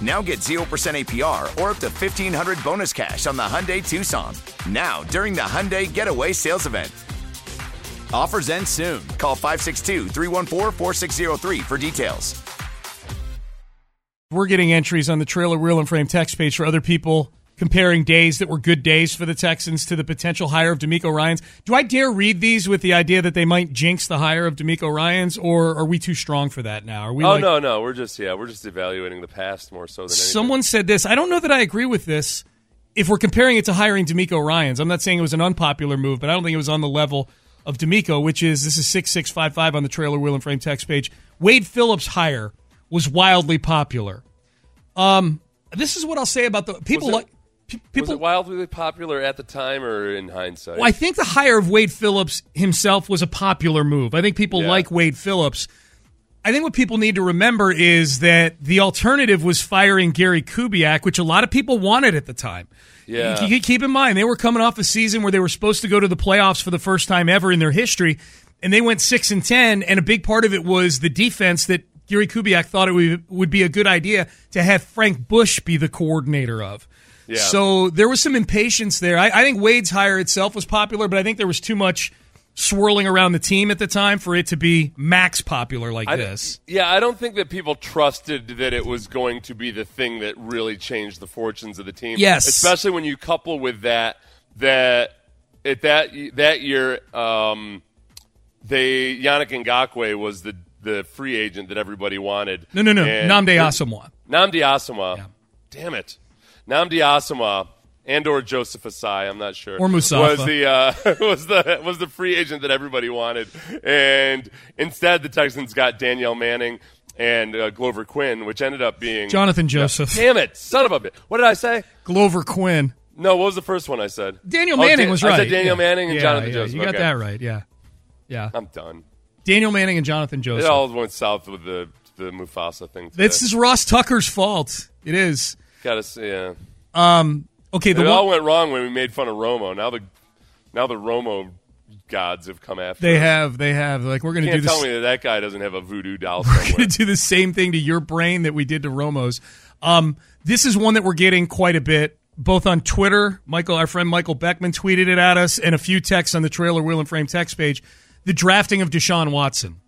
Now get 0% APR or up to 1500 bonus cash on the Hyundai Tucson. Now, during the Hyundai Getaway Sales Event. Offers end soon. Call 562 314 4603 for details. We're getting entries on the trailer wheel and frame text page for other people comparing days that were good days for the Texans to the potential hire of DeMeco Ryans. Do I dare read these with the idea that they might jinx the hire of DeMeco Ryans, or are we too strong for that now? Are we? Oh like, no, no, we're just yeah, we're just evaluating the past more so than anything. Someone said this. I don't know that I agree with this. If we're comparing it to hiring DeMeco Ryans, I'm not saying it was an unpopular move, but I don't think it was on the level of DeMeco, which is this is six six five five on the trailer wheel and frame text page. Wade Phillips' hire was wildly popular. Um, this is what I'll say about the people like people. was it wildly popular at the time or in hindsight? Well, I think the hire of Wade Phillips himself was a popular move. I think people Yeah. like Wade Phillips. I think what people need to remember is that the alternative was firing Gary Kubiak, which a lot of people wanted at the time. Yeah. Keep in mind they were coming off a season where they were supposed to go to the playoffs for the first time ever in their history, and they went six and ten. And a big part of it was the defense that Gary Kubiak thought it would be a good idea to have Frank Bush be the coordinator of. Yeah. So there was some impatience there. I, I think Wade's hire itself was popular, but I think there was too much swirling around the team at the time for it to be max popular like I- this. Yeah, I don't think that people trusted that it was going to be the thing that really changed the fortunes of the team. Yes. especially when you couple with that that at that that year, um, they Yannick Ngakoue was the the free agent that everybody wanted. No, no, no. And- Namde Asamoah. Namdi Asamoah. Damn it. Namdi Asamoah and or Joseph Asai, I'm not sure. Or Musafa. Was the uh, was the was the free agent that everybody wanted. And instead the Texans got Danieal Manning and uh, Glover Quin, which ended up being Jonathan Joseph. Damn it, son of a bitch. What did I say? Glover Quin. No, what was the first one I said? Daniel Oh, Manning Dan- was I right. said Daniel Yeah. Manning and Yeah, Jonathan yeah, Joseph. You got Okay. that right. Yeah. Yeah. I'm done. Danieal Manning and Jonathan It Joseph. all went south with the the Mufasa thing. Today. This is Ross Tucker's fault. It is. Gotta say, yeah. Um, okay, the it all went wrong when we made fun of Romo. Now the now the Romo gods have come after. they us. have they have like we're going to do this. tell me that that guy doesn't have a voodoo doll We're going to do the same thing to your brain that we did to Romo's. Um, this is one that we're getting quite a bit, both on Twitter. Michael, our friend Michael Beckman tweeted it at us, and a few texts on the trailer wheel and frame text page. The drafting of Deshaun Watson.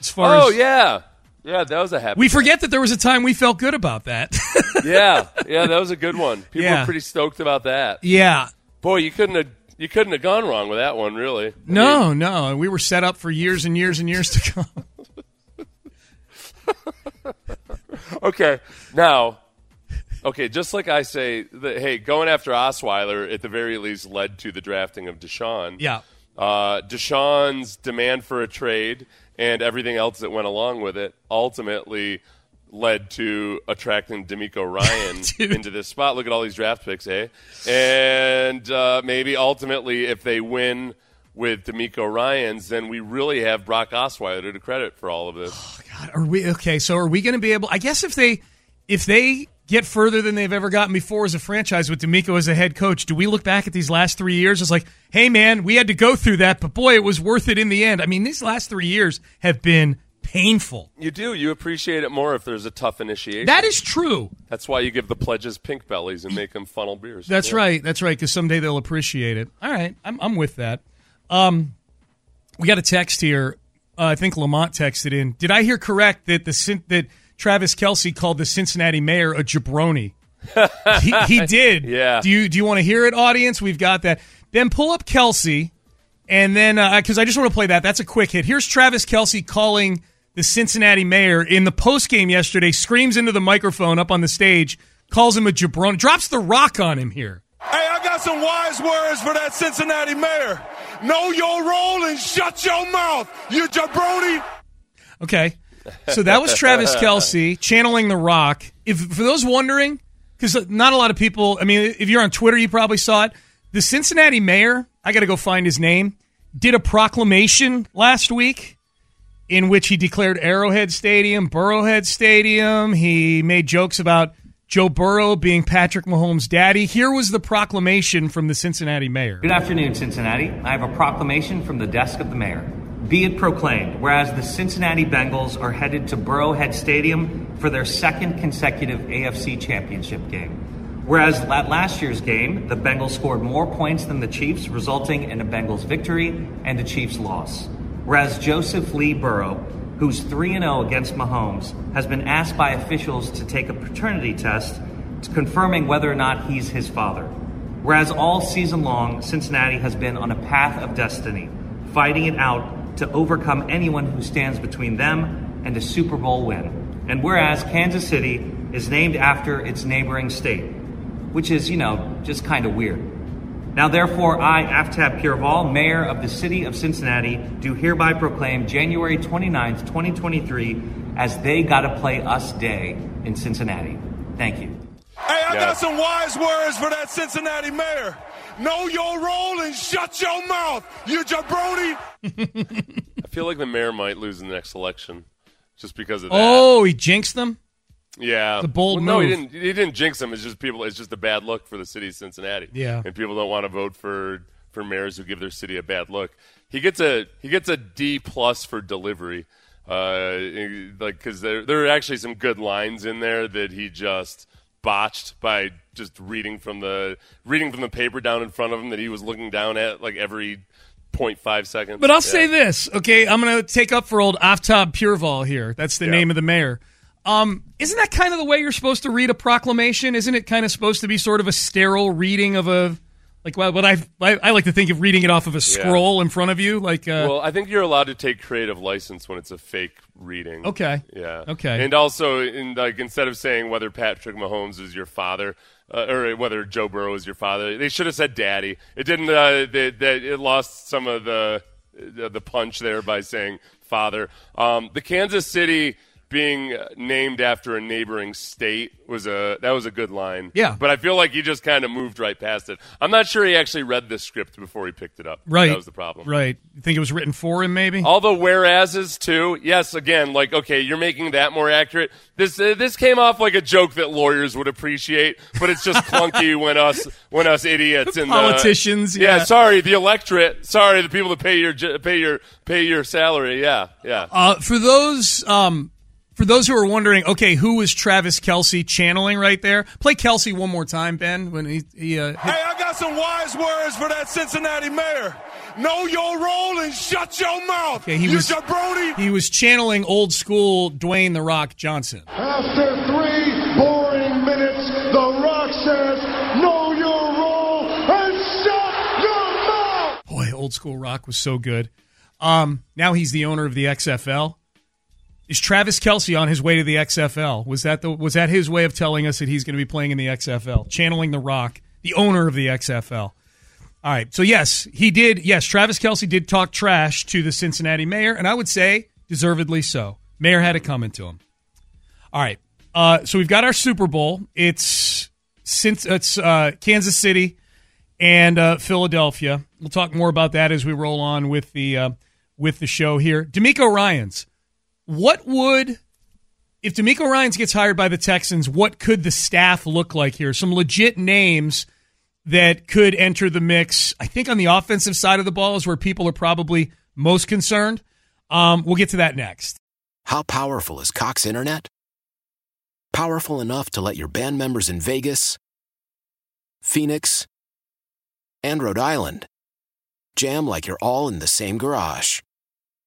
As far oh as yeah, yeah, that was a happy. we forget that there was a time we felt good about that. yeah, yeah, that was a good one. People Yeah. were pretty stoked about that. yeah. Boy, you couldn't have you couldn't have gone wrong with that one, really. I No, mean, no, we were set up for years and years and years to come. okay, now. Okay, just like I say, that, hey, going after Osweiler at the very least led to the drafting of Deshaun. Yeah. Uh, Deshaun's demand for a trade and everything else that went along with it ultimately led to attracting DeMeco Ryan into this spot. Look at all these draft picks, eh? And uh, maybe ultimately, if they win with DeMeco Ryan's, then we really have Brock Osweiler to credit for all of this. Oh, God, are we okay? So are we going to be able? I guess if they if they get further than they've ever gotten before as a franchise with DeMeco as a head coach, do we look back at these last three years as like, hey man, we had to go through that, but boy, it was worth it in the end. I mean, these last three years have been painful. You do. You appreciate it more if there's a tough initiation. That is true. That's why you give the pledges pink bellies and make them funnel beers. That's Yeah. right. That's right. Because someday they'll appreciate it. All right, I'm I'm with that. Um, we got a text here. Uh, I think Lamont texted in. Did I hear correct that the that Travis Kelce called the Cincinnati mayor a jabroni? he, he did. Yeah. Do you do you want to hear it, audience? We've got that. Then pull up Kelce, and then uh, uh, because I just want to play that. That's a quick hit. Here's Travis Kelce calling the Cincinnati mayor in the post game yesterday. Screams into the microphone up on the stage, calls him a jabroni, drops the rock on him here. Hey, I got some wise words for that Cincinnati mayor. Know your role and shut your mouth, you jabroni. Okay. So that was Travis Kelce channeling The Rock. If for those wondering, because not a lot of people. I mean, if you're on Twitter, you probably saw it. The Cincinnati mayor, I got to go find his name, did a proclamation last week in which he declared Arrowhead Stadium, Burrowhead Stadium. He made jokes about Joe Burrow being Patrick Mahomes' daddy. Here was the proclamation from the Cincinnati mayor. Good afternoon, Cincinnati. I have a proclamation from the desk of the mayor. Be it proclaimed, whereas the Cincinnati Bengals are headed to Burrowhead Stadium for their second consecutive AFC Championship game. Whereas at last year's game, the Bengals scored more points than the Chiefs, resulting in a Bengals victory and a Chiefs loss. Whereas Joseph Lee Burrow, who's 3 0 against Mahomes, has been asked by officials to take a paternity test to confirming whether or not he's his father. Whereas all season long, Cincinnati has been on a path of destiny, fighting it out to overcome anyone who stands between them and a Super Bowl win. And whereas Kansas City is named after its neighboring state, which is, you know, just kind of weird. Now, therefore, I, Aftab Pureval, Mayor of the City of Cincinnati, do hereby proclaim January 29th, 2023, as They Gotta Play Us Day in Cincinnati. Thank you. Hey, I Yeah. got some wise words for that Cincinnati mayor. Know your role and shut your mouth, you jabroni. I feel like the mayor might lose in the next election just because of that. Oh, he jinxed them? yeah, The bold well, No, he didn't. He didn't jinx them. It's just people. It's just a bad look for the city of Cincinnati. Yeah. and people don't want to vote for for mayors who give their city a bad look. He gets a he gets a D plus for delivery. Uh, like because there there are actually some good lines in there that he just botched by just reading from the reading from the paper down in front of him that he was looking down at like every 0.5 seconds. But I'll Yeah. say this, okay? I'm going to take up for old Aftab Pureval here. That's the Yeah. name of the mayor. Um, isn't that kind of the way you're supposed to read a proclamation? Isn't it kind of supposed to be sort of a sterile reading of a like what what I've, I I like to think of reading it off of a scroll in front of you, like uh, Well, I think you're allowed to take creative license when it's a fake reading. Okay. Yeah. Okay. And also, in, like instead of saying whether Patrick Mahomes is your father uh, or whether Joe Burrow is your father, they should have said daddy. It didn't. Uh, they, they, it lost some of the the the punch there by saying father. Um, the Kansas City being uh, named after a neighboring state was a that was a good line. Yeah. But I feel like he just kind of moved right past it. I'm not sure he actually read the script before he picked it up. right. That was the problem. Right. You think it was written for him, maybe? All the whereases too. Yes, again, like okay, you're making that more accurate. This uh, this came off like a joke that lawyers would appreciate, but it's just clunky when us when us idiots and Politicians, yeah. yeah. sorry, the electorate. Sorry, the people that pay your pay your pay your salary. Yeah, yeah. Uh, for those um, for those who are wondering, okay, who was Travis Kelce channeling right there? Play Kelce one more time, Ben. When he, he uh, hit- Hey, I got some wise words for that Cincinnati mayor. Know your role and shut your mouth, Okay, he you was- jabroni. he was channeling old school Dwayne the Rock Johnson. After three boring minutes, The Rock says, Know your role and shut your mouth! Boy, old school Rock was so good. Um, now he's the owner of the XFL. Is Travis Kelce on his way to the XFL? Was that the was that his way of telling us that he's going to be playing in the XFL, channeling the Rock, the owner of the XFL? All right, so yes, he did. Yes, Travis Kelce did talk trash to the Cincinnati mayor, and I would say deservedly so. Mayor had it coming to him. All right, uh, so we've got our Super Bowl. It's since it's uh, Kansas City and uh, Philadelphia. We'll talk more about that as we roll on with the uh, with the show here. DeMeco Ryan's. What would if DeMeco Ryan's gets hired by the Texans? What could the staff look like here? Some legit names that could enter the mix. I think on the offensive side of the ball is where people are probably most concerned. Um, we'll get to that next. How powerful is Cox Internet? Powerful enough to let your band members in Vegas, Phoenix, and Rhode Island jam like you're all in the same garage.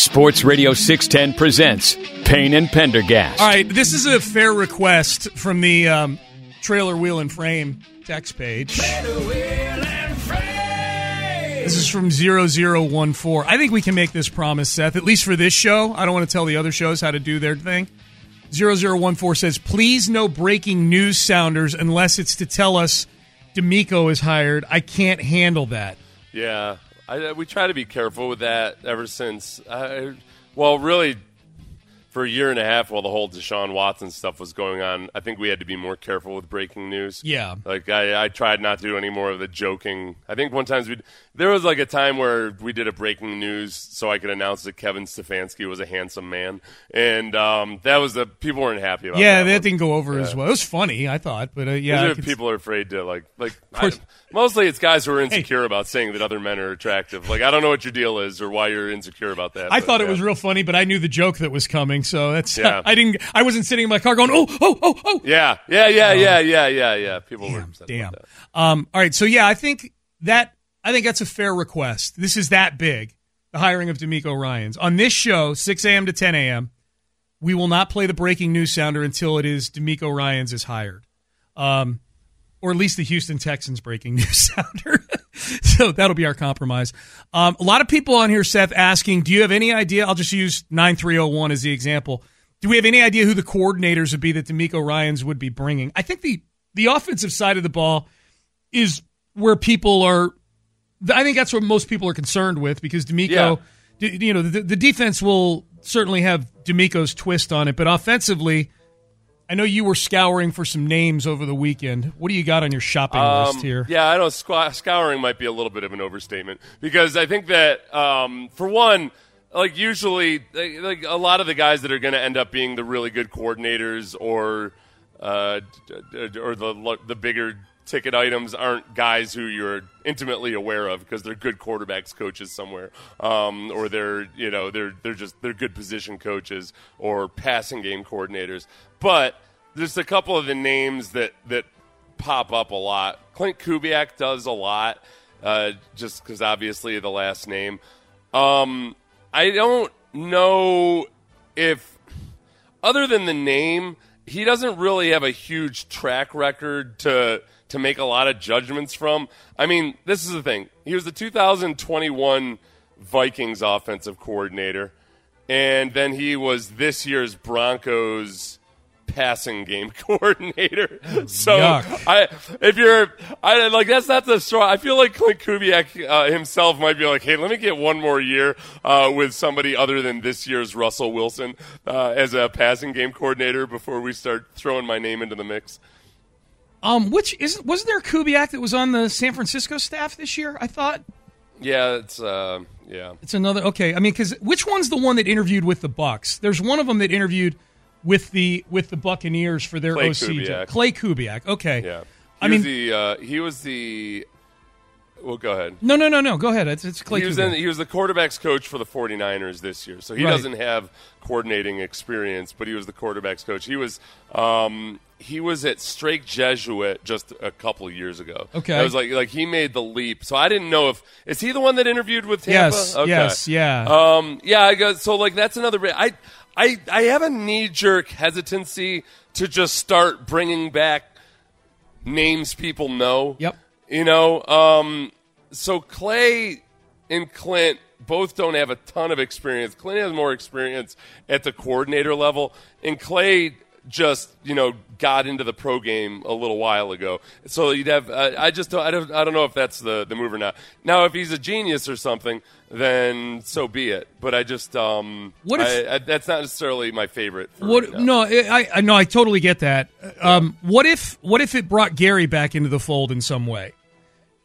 Sports Radio 610 presents Payne and Pendergast. All right, this is a fair request from the um, trailer wheel and frame text page. This is from 0014. I think we can make this promise, Seth, at least for this show. I don't want to tell the other shows how to do their thing. 0014 says, please no breaking news sounders unless it's to tell us DeMeco is hired. I can't handle that. Yeah, I, uh, we try to be careful with that ever since. I, well, really, for a year and a half while the whole Deshaun Watson stuff was going on, I think we had to be more careful with breaking news. Yeah. Like I, I tried not to do any more of the joking. I think one time we there was like a time where we did a breaking news so I could announce that Kevin Stefanski was a handsome man, and um, that was the people weren't happy about. It. Yeah, that, that didn't go over Yeah. as well. It was funny, I thought, but uh, yeah, I Usually could- people are afraid to like like. I- mostly, it's guys who are insecure about saying that other men are attractive. Like I don't know what your deal is or why you're insecure about that. I but, thought it yeah. was real funny, but I knew the joke that was coming, so that's Yeah. I didn't. I wasn't sitting in my car going, oh, oh, oh, oh. Yeah, yeah, yeah, yeah, yeah, yeah, yeah. People were upset Damn. about that. Um, all right, so yeah, I think that I think that's a fair request. This is that big, the hiring of DeMeco Ryan's on this show, six a.m. to ten a.m. We will not play the breaking news sounder until it is DeMeco Ryan's is hired, um, or at least the Houston Texans breaking news sounder. so that'll be our compromise. Um, a lot of people on here, Seth, asking, do you have any idea? I'll just use nine three zero one as the example. Do we have any idea who the coordinators would be that DeMeco Ryan's would be bringing? I think the the offensive side of the ball is where people are. I think that's what most people are concerned with because DeMeco, d- you know, the, the defense will certainly have DeMeco's twist on it, but offensively, I know you were scouring for some names over the weekend. What do you got on your shopping list Um, here? Yeah, I know squ- scouring might be a little bit of an overstatement because I think that um, for one, like usually, like, a lot of the guys that are going to end up being the really good coordinators or uh, or the the bigger ticket items aren't guys who you're intimately aware of because they're good quarterbacks coaches somewhere um, or they're you know they're they're just they're good position coaches or passing game coordinators but there's a couple of the names that that pop up a lot. Clint Kubiak does a lot, uh, just because obviously the last name. Um, I don't know if, other than the name, he doesn't really have a huge track record to to make a lot of judgments from. I mean, this is the thing. He was the 2021 Vikings offensive coordinator, and then he was this year's Broncos passing game coordinator. So Yuck. I, if you're, I like that's not the straw. I feel like Clint Kubiak uh, himself might be like, hey, let me get one more year uh, with somebody other than this year's Russell Wilson uh, as a passing game coordinator before we start throwing my name into the mix. Um, which is wasn't there a Kubiak that was on the San Francisco staff this year? I thought Yeah, it's uh, yeah. it's another. Okay, I mean, because which one's the one that interviewed with the Bucks? There's one of them that interviewed with the with the Buccaneers for their Klay OC. Kubiak. Klay Kubiak. Okay. Yeah, he I mean, the uh, he was the. Well, go ahead. no, no, no, no. Go ahead. It's, it's Klay he was Kubiak. in, he was the quarterbacks coach for the 49ers this year, so he Right. doesn't have coordinating experience, but he was the quarterbacks coach. He was um, he was at Strake Jesuit just a couple years ago. Okay. I was like like he made the leap. So I didn't know if is he the one that interviewed with Tampa? Yes, Okay. yes, yeah. Um, yeah, I guess so. Like that's another. I I I have a knee jerk hesitancy to just start bringing back names people know. Yep. You know, um, so Klay and Clint both don't have a ton of experience. Clint has more experience at the coordinator level, and Klay just you know got into the pro game a little while ago. So you'd have uh, I just don't I, don't I don't know if that's the the move or not. Now if he's a genius or something, then so be it. But I just um What if- I, I, that's not necessarily my favorite. For What? right. No, I, I no, I totally get that. Um, what if what if it brought Gary back into the fold in some way?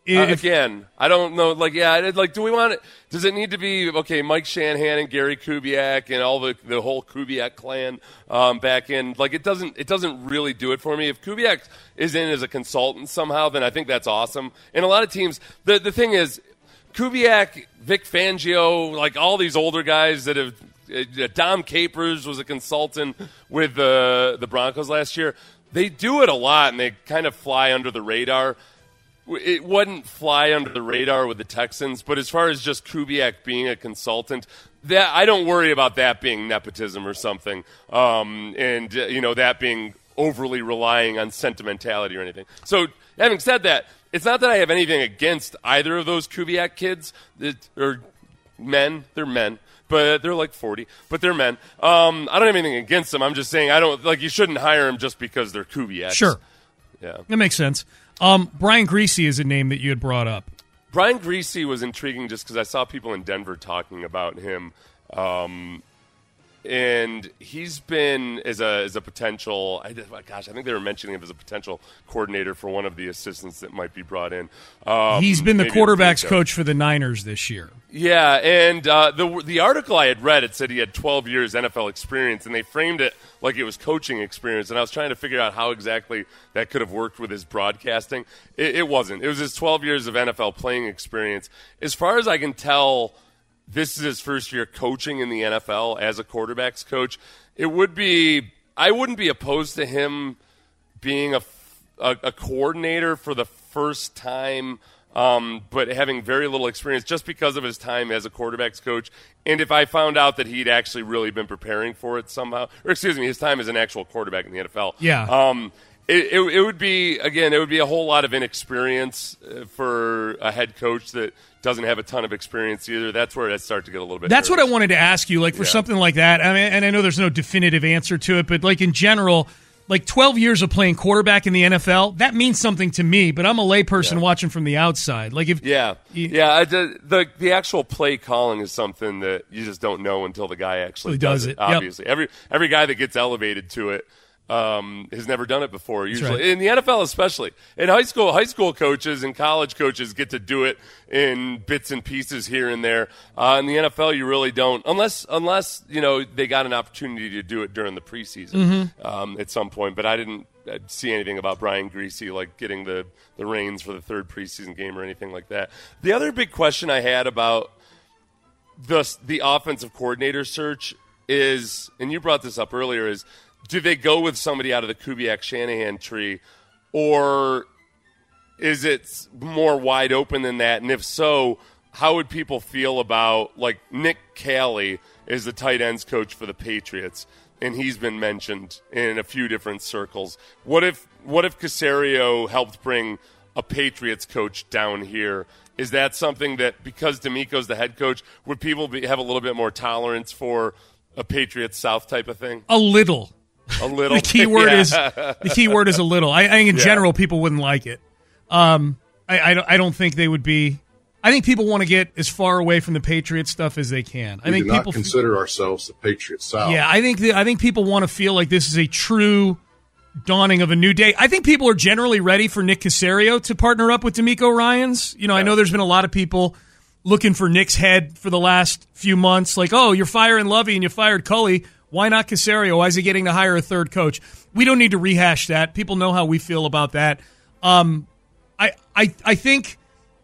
Uh, again, I don't know. Like, yeah, like, do we want it? Does it need to be okay? Mike Shanahan and Gary Kubiak and all the the whole Kubiak clan um, back in. Like, it doesn't it doesn't really do it for me. If Kubiak is in as a consultant somehow, then I think that's awesome. And a lot of teams, the the thing is, Kubiak, Vic Fangio, like all these older guys that have. Uh, Dom Capers was a consultant with the the Broncos last year. They do it a lot, and they kind of fly under the radar it wouldn't fly under the radar with the Texans, but as far as just Kubiak being a consultant, that I don't worry about that being nepotism or something, um, and uh, you know that being overly relying on sentimentality or anything. So, having said that, it's not that I have anything against either of those Kubiak kids that, or men. They're men. But they're like forty, but they're men. Um, I don't have anything against them. I'm just saying I don't like. You shouldn't hire them just because they're Kubiaks. Sure. Yeah. that makes sense. Um, Brian Griese is a name that you had brought up. Brian Griese was intriguing just because I saw people in Denver talking about him, um, and he's been as a as a potential. I, gosh, I think they were mentioning him as a potential coordinator for one of the assistants that might be brought in. Um, He's been the quarterbacks coach for the Niners this year. Yeah, and uh, the the article I had read it said he had 12 years NFL experience, and they framed it like it was coaching experience. And I was trying to figure out how exactly that could have worked with his broadcasting. It, it wasn't. It was his 12 years of NFL playing experience. As far as I can tell, this is his first year coaching in the NFL as a quarterbacks coach. It would be. I wouldn't be opposed to him being a, a, a coordinator for the first time, um, but having very little experience just because of his time as a quarterbacks coach. And if I found out that he'd actually really been preparing for it somehow, or excuse me, his time as an actual quarterback in the NFL. Yeah. Um, it, it, it would be again, it would be a whole lot of inexperience uh, for a head coach that doesn't have a ton of experience either. That's where I start to get a little bit. That's what I wanted to ask you. Like for Yeah. something like that, I mean, and I know there's no definitive answer to it, but like in general, like 12 years of playing quarterback in the NFL, that means something to me. But I'm a layperson watching from the outside. Like if Yeah, yeah. I, the, the actual play calling is something that you just don't know until the guy actually does does, it. Yep. Obviously, every every guy that gets elevated to it um, has never done it before. Usually, right. in the NFL, especially in high school, high school coaches and college coaches get to do it in bits and pieces here and there. Uh, in the NFL, you really don't, unless unless you know they got an opportunity to do it during the preseason Mm-hmm. um, at some point. But I didn't uh, see anything about Brian Griese like getting the the reins for the third preseason game or anything like that. The other big question I had about the the offensive coordinator search is, and you brought this up earlier, is do they go with somebody out of the Kubiak Shanahan tree, or is it more wide open than that? And if so, how would people feel about like Nick Caley is the tight ends coach for the Patriots, and he's been mentioned in a few different circles. What if what if Caserio helped bring a Patriots coach down here? Is that something that because DeMeco's the head coach, would people be, have a little bit more tolerance for a Patriots South type of thing? a little, A little. the key word Yeah. is the key word is a little. I, I think in Yeah. general people wouldn't like it. Um, I, I don't I don't think they would be. I think people want to get as far away from the Patriot stuff as they can. I we think people consider ourselves the Patriot South. Yeah, I think the, I think people want to feel like this is a true dawning of a new day. I think people are generally ready for Nick Caserio to partner up with DeMeco Ryan's. You know, I know there's been a lot of people looking for Nick's head for the last few months. Like, oh, you're firing Lovie and you fired Culley. Why not Caserio? Why is he getting to hire a third coach? We don't need to rehash that. People know how we feel about that. Um, I, I, I think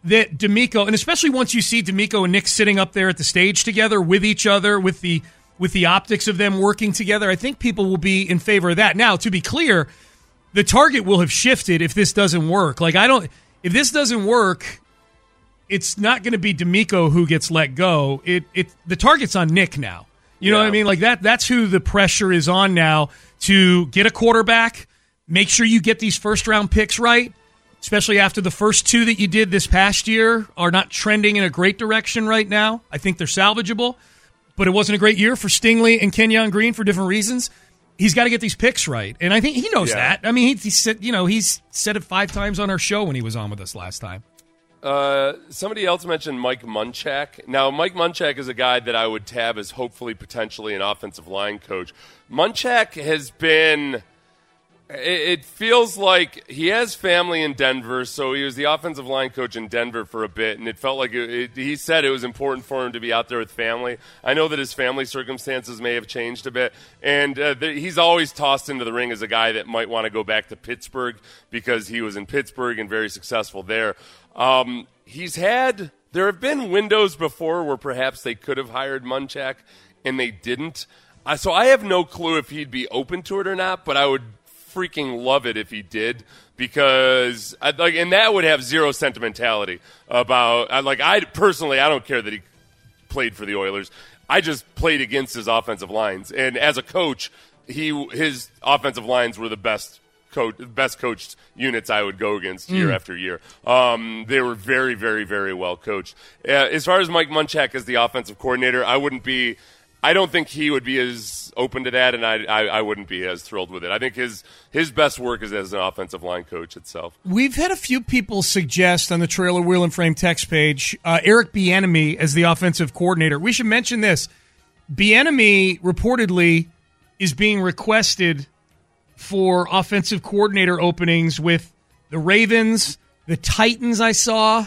that DeMeco, and especially once you see DeMeco and Nick sitting up there at the stage together with each other, with the with the optics of them working together, I think people will be in favor of that. Now, to be clear, the target will have shifted if this doesn't work. Like I don't, if this doesn't work, it's not going to be DeMeco who gets let go. It it the target's on Nick now. You know what I mean? Like that. That's who the pressure is on now to get a quarterback. Make sure you get these first round picks right especially after the first two that you did this past year are not trending in a great direction right now. I think they're salvageable, but it wasn't a great year for Stingley and Kenyon Green for different reasons. He's got to get these picks right, and I think he knows Yeah. that. I mean, he, he said, you know, he's said it five times on our show when he was on with us last time. Uh, somebody else mentioned Mike Munchak. Now, Mike Munchak is a guy that I would tab as hopefully potentially an offensive line coach. Munchak has been. It feels like he has family in Denver, so he was the offensive line coach in Denver for a bit, and it felt like it, it, he said it was important for him to be out there with family. I know that his family circumstances may have changed a bit, and uh, he's always tossed into the ring as a guy that might want to go back to Pittsburgh because he was in Pittsburgh and very successful there. Um, he's had there have been windows before where perhaps they could have hired Munchak and they didn't. Uh, so I have no clue if he'd be open to it or not, but I would freaking love it if he did because I'd like and that would have zero sentimentality about I like I personally I don't care that he played for the Oilers. I just played against his offensive lines and as a coach, he his offensive lines were the best coach best coached units I would go against year Mm. after year. Um, they were very very very well coached. Uh, as far as Mike Munchak as the offensive coordinator, I wouldn't be I don't think he would be as open to that, and I, I, I wouldn't be as thrilled with it. I think his his best work is as an offensive line coach itself. We've had a few people suggest on the trailer wheel and frame text page uh, Eric Bieniemy as the offensive coordinator. We should mention this: Bieniemy reportedly is being requested for offensive coordinator openings with the Ravens, the Titans. I saw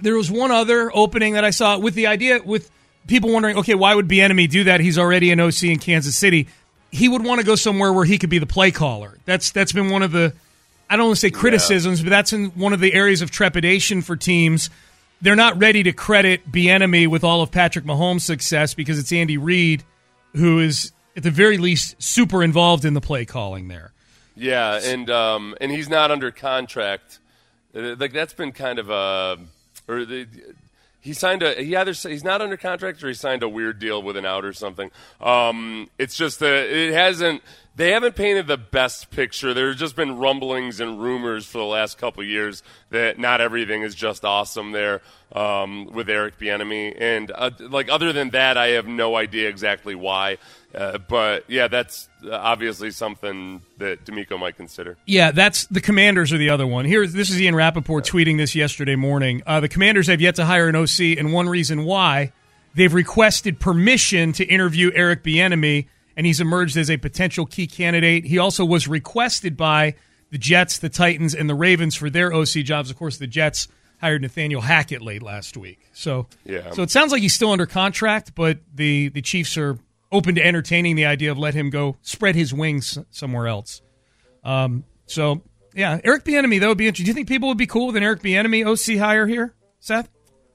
there was one other opening that I saw with the idea with people wondering, okay, why would Bieniemy do that? He's already an OC in Kansas City. He would want to go somewhere where he could be the play caller. That's that's been one of the I don't want to say criticisms, but that's in one of the areas of trepidation for teams. They're not ready to credit Bieniemy with all of Patrick Mahomes' success because it's Andy Reid who is at the very least super involved in the play calling there. Yeah, and um, and he's not under contract. Uh, Like that's been kind of a or the, he signed a he either he's not under contract or he signed a weird deal with an out or something. Um, it's just that it hasn't. They haven't painted the best picture. There's just been rumblings and rumors for the last couple of years that not everything is just awesome there um, with Eric Bieniemy, and uh, like other than that, I have no idea exactly why. Uh, but yeah, that's uh, obviously something that DeMeco might consider. Yeah, that's the Commanders are the other one. Here, this is Ian Rapoport tweeting this yesterday morning. Uh, the Commanders have yet to hire an OC, and one reason why they've requested permission to interview Eric Bieniemy, and he's emerged as a potential key candidate. He also was requested by the Jets, the Titans, and the Ravens for their OC jobs. Of course, the Jets hired Nathaniel Hackett late last week. So, Yeah. so it sounds like he's still under contract, but the the Chiefs are open to entertaining the idea of let him go spread his wings somewhere else. Um, so yeah, Eric Bieniemy though would be interesting. Do you think people would be cool with an Eric Bieniemy OC hire here, Seth?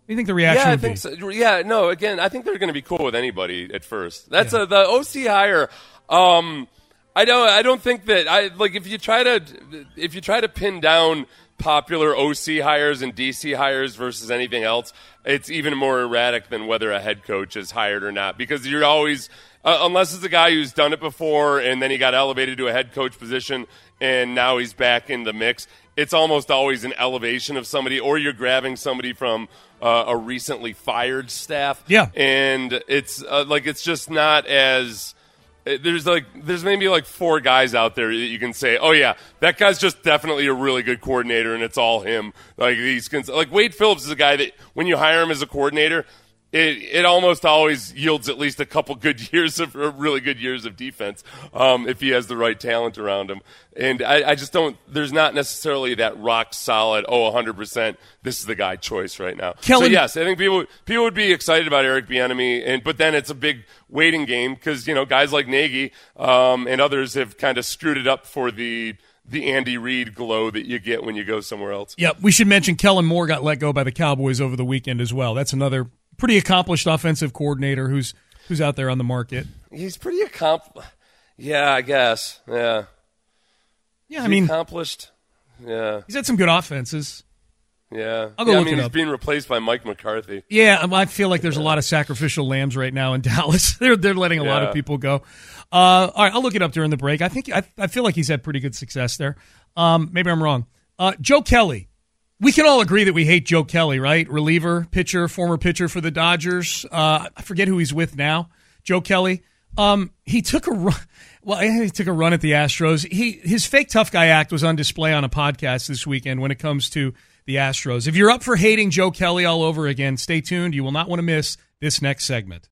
You think the reaction yeah, I think be? so. Yeah, no. Again, I think they're going to be cool with anybody at first. That's a, the OC hire. Um, I don't. I don't think that. I like if you try to if you try to pin down popular OC hires and DC hires versus anything else, it's even more erratic than whether a head coach is hired or not because you're always. Uh, unless it's a guy who's done it before and then he got elevated to a head coach position and now he's back in the mix, it's almost always an elevation of somebody, or you're grabbing somebody from uh, a recently fired staff. Yeah. and it's uh, like it's just not as Uh, There's like there's maybe like four guys out there that you can say, oh yeah, that guy's just definitely a really good coordinator, and it's all him. Like these, like Wade Phillips is a guy that when you hire him as a coordinator, it it almost always yields at least a couple good years of or really good years of defense um, if he has the right talent around him. And I, I just don't. There's not necessarily that rock solid. Oh, 100. percent This is the guy choice right now. Kellen- so yes, I think people people would be excited about Eric Bieniemy, and but then it's a big waiting game because you know guys like Nagy um, and others have kind of screwed it up for the the Andy Reid glow that you get when you go somewhere else. Yep, we should mention Kellen Moore got let go by the Cowboys over the weekend as well. That's another pretty accomplished offensive coordinator who's who's out there on the market. He's pretty accomplished. Yeah, I guess. Yeah. Yeah, Is I mean- accomplished. Yeah. He's had some good offenses. Yeah. I'll go yeah, look I mean, it he's up. being replaced by Mike McCarthy. Yeah, um, I feel like there's a lot of sacrificial lambs right now in Dallas. they're they're letting a lot of people go. Uh, all right, I'll look it up during the break. I think I, I feel like he's had pretty good success there. Um, maybe I'm wrong. Uh, Joe Kelly. We can all agree that we hate Joe Kelly, right? Reliever, pitcher, former pitcher for the Dodgers. Uh, I forget who he's with now. Joe Kelly. Um, he took a run. Well, he took a run at the Astros. He his fake tough guy act was on display on a podcast this weekend when it comes to the Astros. If you're up for hating Joe Kelly all over again, stay tuned. You will not want to miss this next segment.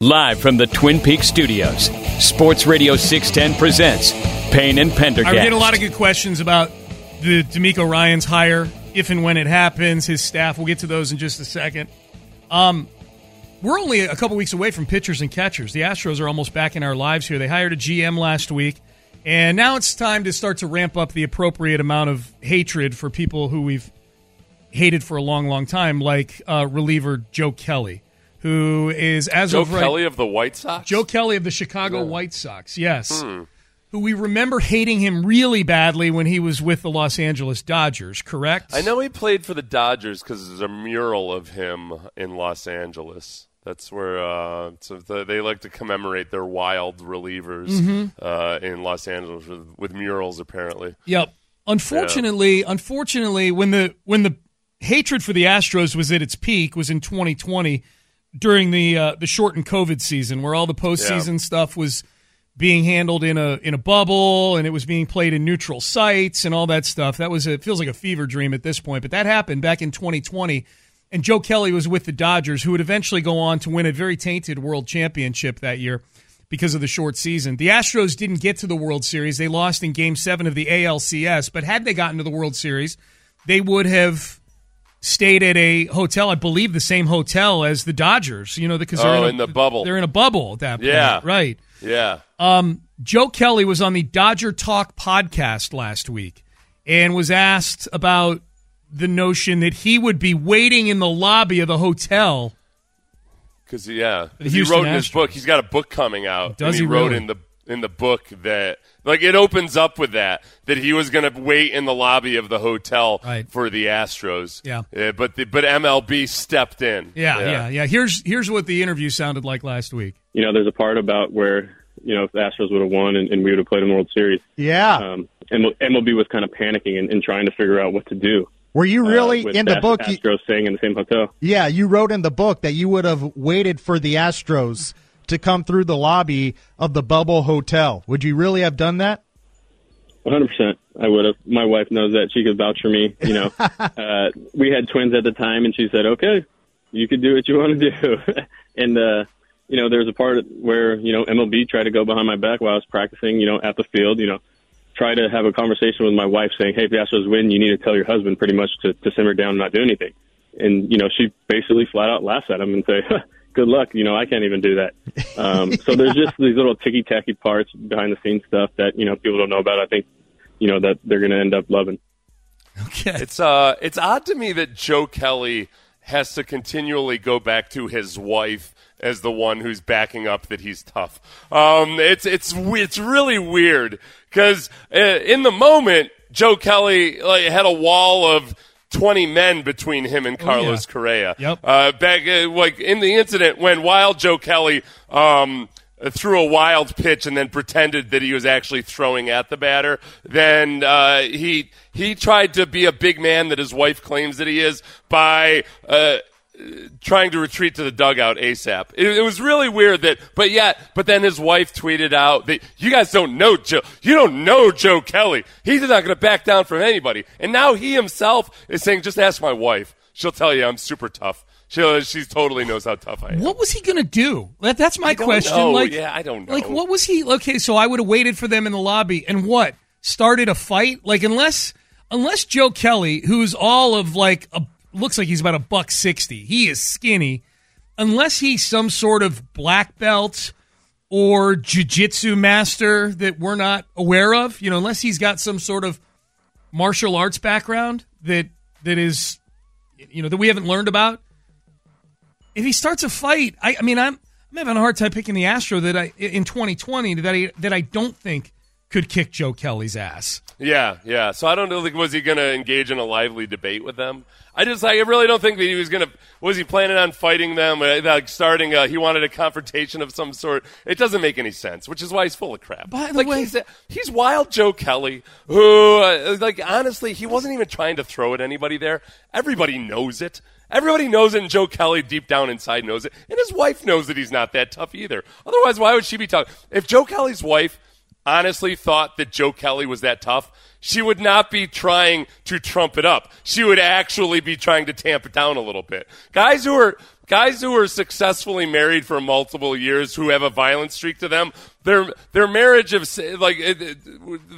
Live from the Twin Peaks studios, Sports Radio 610 presents Payne and Pendergast. I get a lot of good questions about the DeMeco Ryan's hire, if and when it happens, his staff. We'll get to those in just a second. Um, we're only a couple weeks away from pitchers and catchers. The Astros are almost back in our lives here. They hired a GM last week, and now it's time to start to ramp up the appropriate amount of hatred for people who we've hated for a long, long time, like uh, reliever Joe Kelly, who is as Joe of right- Kelly of the White Sox. Joe Kelly of the Chicago Yeah. White Sox, yes. Hmm. Who we remember hating him really badly when he was with the Los Angeles Dodgers, correct? I know he played for the Dodgers because there's a mural of him in Los Angeles. That's where uh, so the, they like to commemorate their wild relievers Mhm. uh, in Los Angeles with, with murals, apparently. Yep. Unfortunately, unfortunately, when the when the hatred for the Astros was at its peak was in 2020 during the uh, the shortened COVID season, where all the postseason stuff was being handled in a in a bubble and it was being played in neutral sites and all that stuff. That was a, it feels like a fever dream at this point, but that happened back in 2020. And Joe Kelly was with the Dodgers, who would eventually go on to win a very tainted World Championship that year because of the short season. The Astros didn't get to the World Series. They lost in game seven of the ALCS. But had they gotten to the World Series, they would have stayed at a hotel, I believe the same hotel as the Dodgers, you know, because they're Oh, in, a, in the bubble. They're in a bubble at that point. Yeah. Right. Yeah. Um, Joe Kelly was on the Dodger Talk podcast last week and was asked about the notion that he would be waiting in the lobby of the hotel. Because yeah, he wrote in his book. He's got a book coming out. Does and he, he wrote really? in the in the book that like it opens up with that that he was going to wait in the lobby of the hotel for the Astros. Yeah. Uh, but the, but MLB stepped in. Yeah, yeah, yeah, Here's here's what the interview sounded like last week. you know, there's a part about where you know, if the Astros would have won and, and we would have played in the World Series. Yeah. Um, and MLB was kind of panicking and, and trying to figure out what to do. Were you really uh, with in the Ast- book? you- Astros staying in the same hotel. Yeah, you wrote in the book that you would have waited for the Astros to come through the lobby of the Bubble Hotel. Would you really have done that? 100%. I would have. My wife knows that. She could vouch for me. You know, uh, we had twins at the time, and she said, okay, you could do what you want to do. and, uh, you know, there was a part where, you know, MLB tried to go behind my back while I was practicing, you know, at the field, you know, try to have a conversation with my wife saying, hey, if the Astros win, you need to tell your husband pretty much to, to simmer down and not do anything. And, you know, she basically flat out laughs at him and say, good luck. You know, I can't even do that. Um, so there's just these little ticky tacky parts behind the scenes stuff that, you know, people don't know about. I think, you know, that they're going to end up loving. Okay, it's uh, it's odd to me that Joe Kelly has to continually go back to his wife as the one who's backing up that he's tough. Um, it's it's it's really weird because uh, in the moment, Joe Kelly like had a wall of. 20 men between him and Oh, Carlos yeah. Correa. Yep. Uh, back uh, like in the incident when Wild Joe Kelly um, threw a wild pitch and then pretended that he was actually throwing at the batter, then uh, he he tried to be a big man that his wife claims that he is by. Uh, trying to retreat to the dugout ASAP. It, it was really weird that, but yet, but then his wife tweeted out that you guys don't know Joe, you don't know Joe Kelly. He's not going to back down from anybody. And now he himself is saying, just ask my wife. She'll tell you I'm super tough. She she totally knows how tough I am. What was he going to do? That, that's my question. know. Like, Yeah, I don't know. Like, what was he? Okay, so I would have waited for them in the lobby, and what started a fight? Like, unless unless Joe Kelly, who's all of like a looks like he's about a buck sixty, he is skinny. Unless he's some sort of black belt or jujitsu master that we're not aware of, you know, unless he's got some sort of martial arts background that that is, you know, that we haven't learned about if he starts a fight, I, I mean, I'm I'm having a hard time picking the Astro that I in 2020 that I that I don't think could kick Joe Kelly's ass. Yeah, yeah. So I don't know. Like, was he going to engage in a lively debate with them? I just, I really don't think that he was going to. Was he planning on fighting them? Uh, Like starting, a, he wanted a confrontation of some sort. It doesn't make any sense, which is why he's full of crap. By the like way- he's, he's wild Joe Kelly, who, uh, like, honestly, he wasn't even trying to throw at anybody there. Everybody knows it. Everybody knows it, and Joe Kelly deep down inside knows it, and his wife knows that he's not that tough either. Otherwise, why would she be talking? If Joe Kelly's wife honestly thought that Joe Kelly was that tough, she would not be trying to trump it up. She would actually be trying to tamp it down a little bit. Guys who are guys who are successfully married for multiple years who have a violent streak to them, their their marriage of like it, it,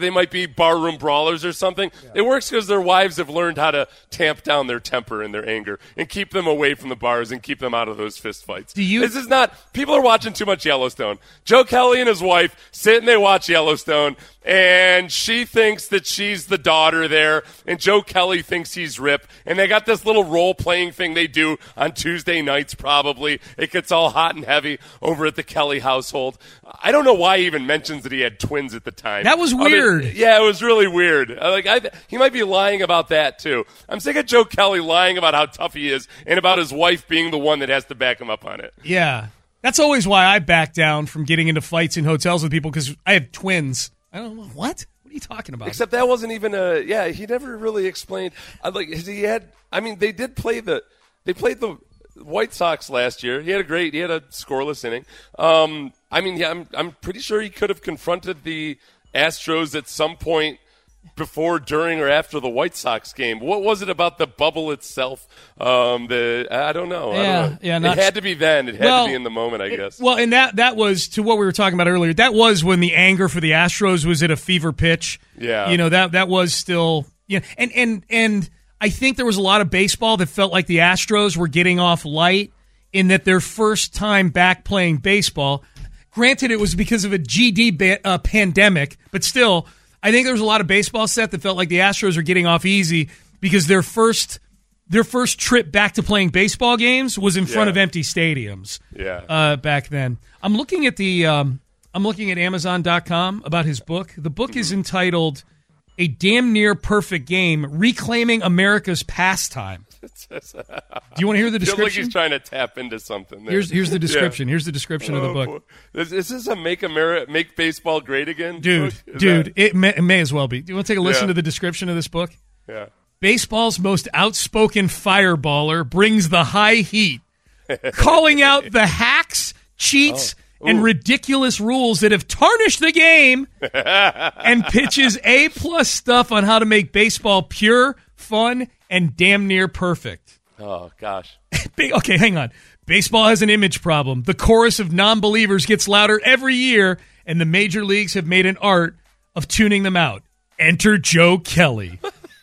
they might be barroom brawlers or something. It works because their wives have learned how to tamp down their temper and their anger and keep them away from the bars and keep them out of those fist fights. Do you- This is not. People are watching too much Yellowstone. Joe Kelly and his wife sit and they watch Yellowstone, and she thinks that she's the daughter there, and Joe Kelly thinks he's Rip, and they got this little role playing thing they do on Tuesday nights. Probably it gets all hot and heavy over at the Kelly household. I don't know why he even mentions that he had twins at the time. That was I mean, weird. yeah, it was really weird. Uh, Like I, he might be lying about that too. I'm sick of Joe Kelly lying about how tough he is and about his wife being the one that has to back him up on it. Yeah, that's always why I back down from getting into fights in hotels with people because I have twins. I don't know what. What are you talking about? Except that wasn't even a yeah. He never really explained. I like he had. I mean, they did play the. They played the White Sox last year. He had a great. He had a scoreless inning. Um, I mean, yeah, I'm I'm pretty sure he could have confronted the Astros at some point before, during, or after the White Sox game. What was it about the bubble itself? Um, the I don't know. I Yeah, don't know. yeah, not- it had to be then. It had Well, to be in the moment. I guess. Well, and that that was to what we were talking about earlier. That was when the anger for the Astros was at a fever pitch. Yeah. you know that that was still yeah, and and and I think there was a lot of baseball that felt like the Astros were getting off light in that their first time back playing baseball. Granted, it was because of a GD ba- uh, pandemic, but still, I think there was a lot of baseball set that felt like the Astros are getting off easy because their first their first trip back to playing baseball games was in front Yeah. of empty stadiums Yeah. uh, back then. I'm looking at the um, I'm looking at Amazon.com about his book. The book is entitled "A Damn Near Perfect Game: Reclaiming America's Pastime." Do you want to hear the Feels like description? he's trying to tap into something. There. Here's here's the Yeah. description. Here's the description of the Oh, book. Is, is this a make America make baseball great again, Dude, dude, that- it may, it may as well be. Do you want to take a listen Yeah. to the description of this book? yeah. Baseball's most outspoken fireballer brings the high heat, calling out the hacks, cheats, Oh. and Ooh. ridiculous rules that have tarnished the game, and pitches A plus stuff on how to make baseball pure, fun, and damn near perfect. Oh gosh. Okay, hang on. Baseball has an image problem. The chorus of non believers gets louder every year, and the major leagues have made an art of tuning them out. Enter Joe Kelly,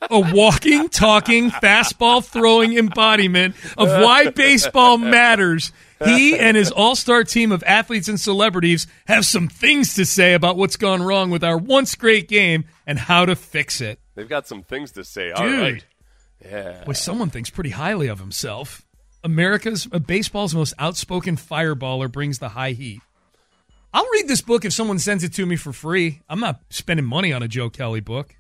a walking, talking, fastball throwing embodiment of why baseball matters. He and his all star team of athletes and celebrities have some things to say about what's gone wrong with our once great game and how to fix it. They've got some things to say. All Dude. right. Yeah. Boy, someone thinks pretty highly of himself. America's uh, baseball's most outspoken fireballer brings the high heat. I'll read this book if someone sends it to me for free. I'm not spending money on a Joe Kelly book.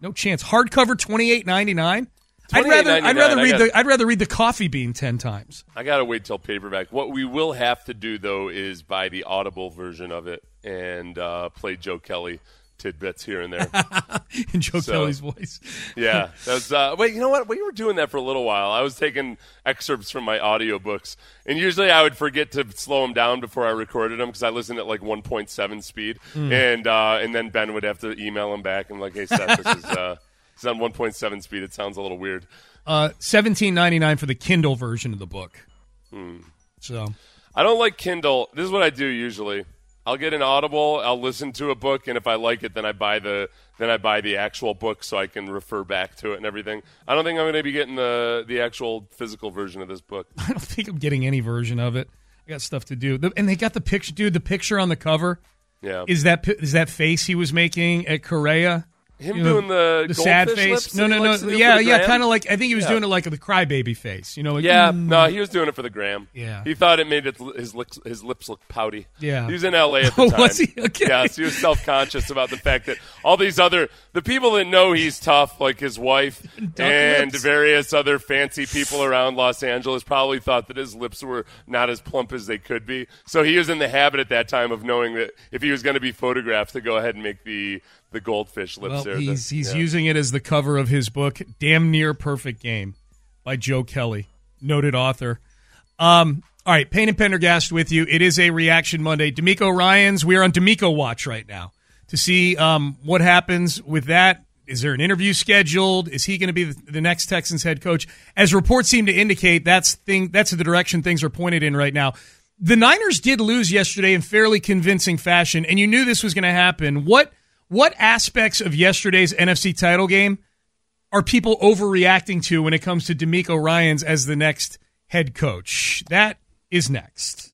No chance. Hardcover twenty eight ninety nine. I'd rather I'd rather read got- the I'd rather read the Coffee Bean ten times. I gotta wait till paperback. What we will have to do though is buy the Audible version of it and uh, play Joe Kelly tidbits here and there. in Joe So- Kelly's voice. yeah, that's. Uh, wait, you know what? We were doing that for a little while. I was taking excerpts from my audiobooks, and usually I would forget to slow them down before I recorded them because I listened at like 1.7 speed, Mm. and uh, and then Ben would have to email him back and like, hey Seth, this is uh, is on 1.7 speed. It sounds a little weird. Uh, seventeen ninety nine for the Kindle version of the book. Hmm. So I don't like Kindle. This is what I do usually. I'll get an Audible. I'll listen to a book, and if I like it, then I buy the then I buy the actual book so I can refer back to it and everything. I don't think I'm going to be getting the the actual physical version of this book. I don't think I'm getting any version of it. I got stuff to do. And they got the picture, dude. The picture on the cover Yeah. is that is that face he was making at Correa. Him You know, doing the the sad face. lips No, no, no. likes to do Yeah, yeah. Kind of like I think he was Yeah. doing it like the crybaby face. You know, like yeah, mm. no, he was doing it for the gram. Yeah. he thought it made it, his lips his lips look pouty. Yeah. he was in L.A. at the time. was he? Okay. Yes, he was self conscious about the fact that all these other the people that know he's tough, like his wife and lips. various other fancy people around Los Angeles, probably thought that his lips were not as plump as they could be. So he was in the habit at that time of knowing that if he was going to be photographed, to go ahead and make the the goldfish lips. Well, there. he's The- he's yeah. using it as the cover of his book, "Damn Near Perfect Game," by Joe Kelly, noted author. Um, all right, Payne and Pendergast with you. It is a Reaction Monday. DeMeco Ryans. We are on DeMeco watch right now to see um, what happens with that. Is there an interview scheduled? Is he going to be the, the next Texans head coach? As reports seem to indicate, that's thing. That's the direction things are pointed in right now. The Niners did lose yesterday in fairly convincing fashion, and you knew this was going to happen. What what aspects of yesterday's NFC title game are people overreacting to when it comes to DeMeco Ryans as the next head coach? That is next.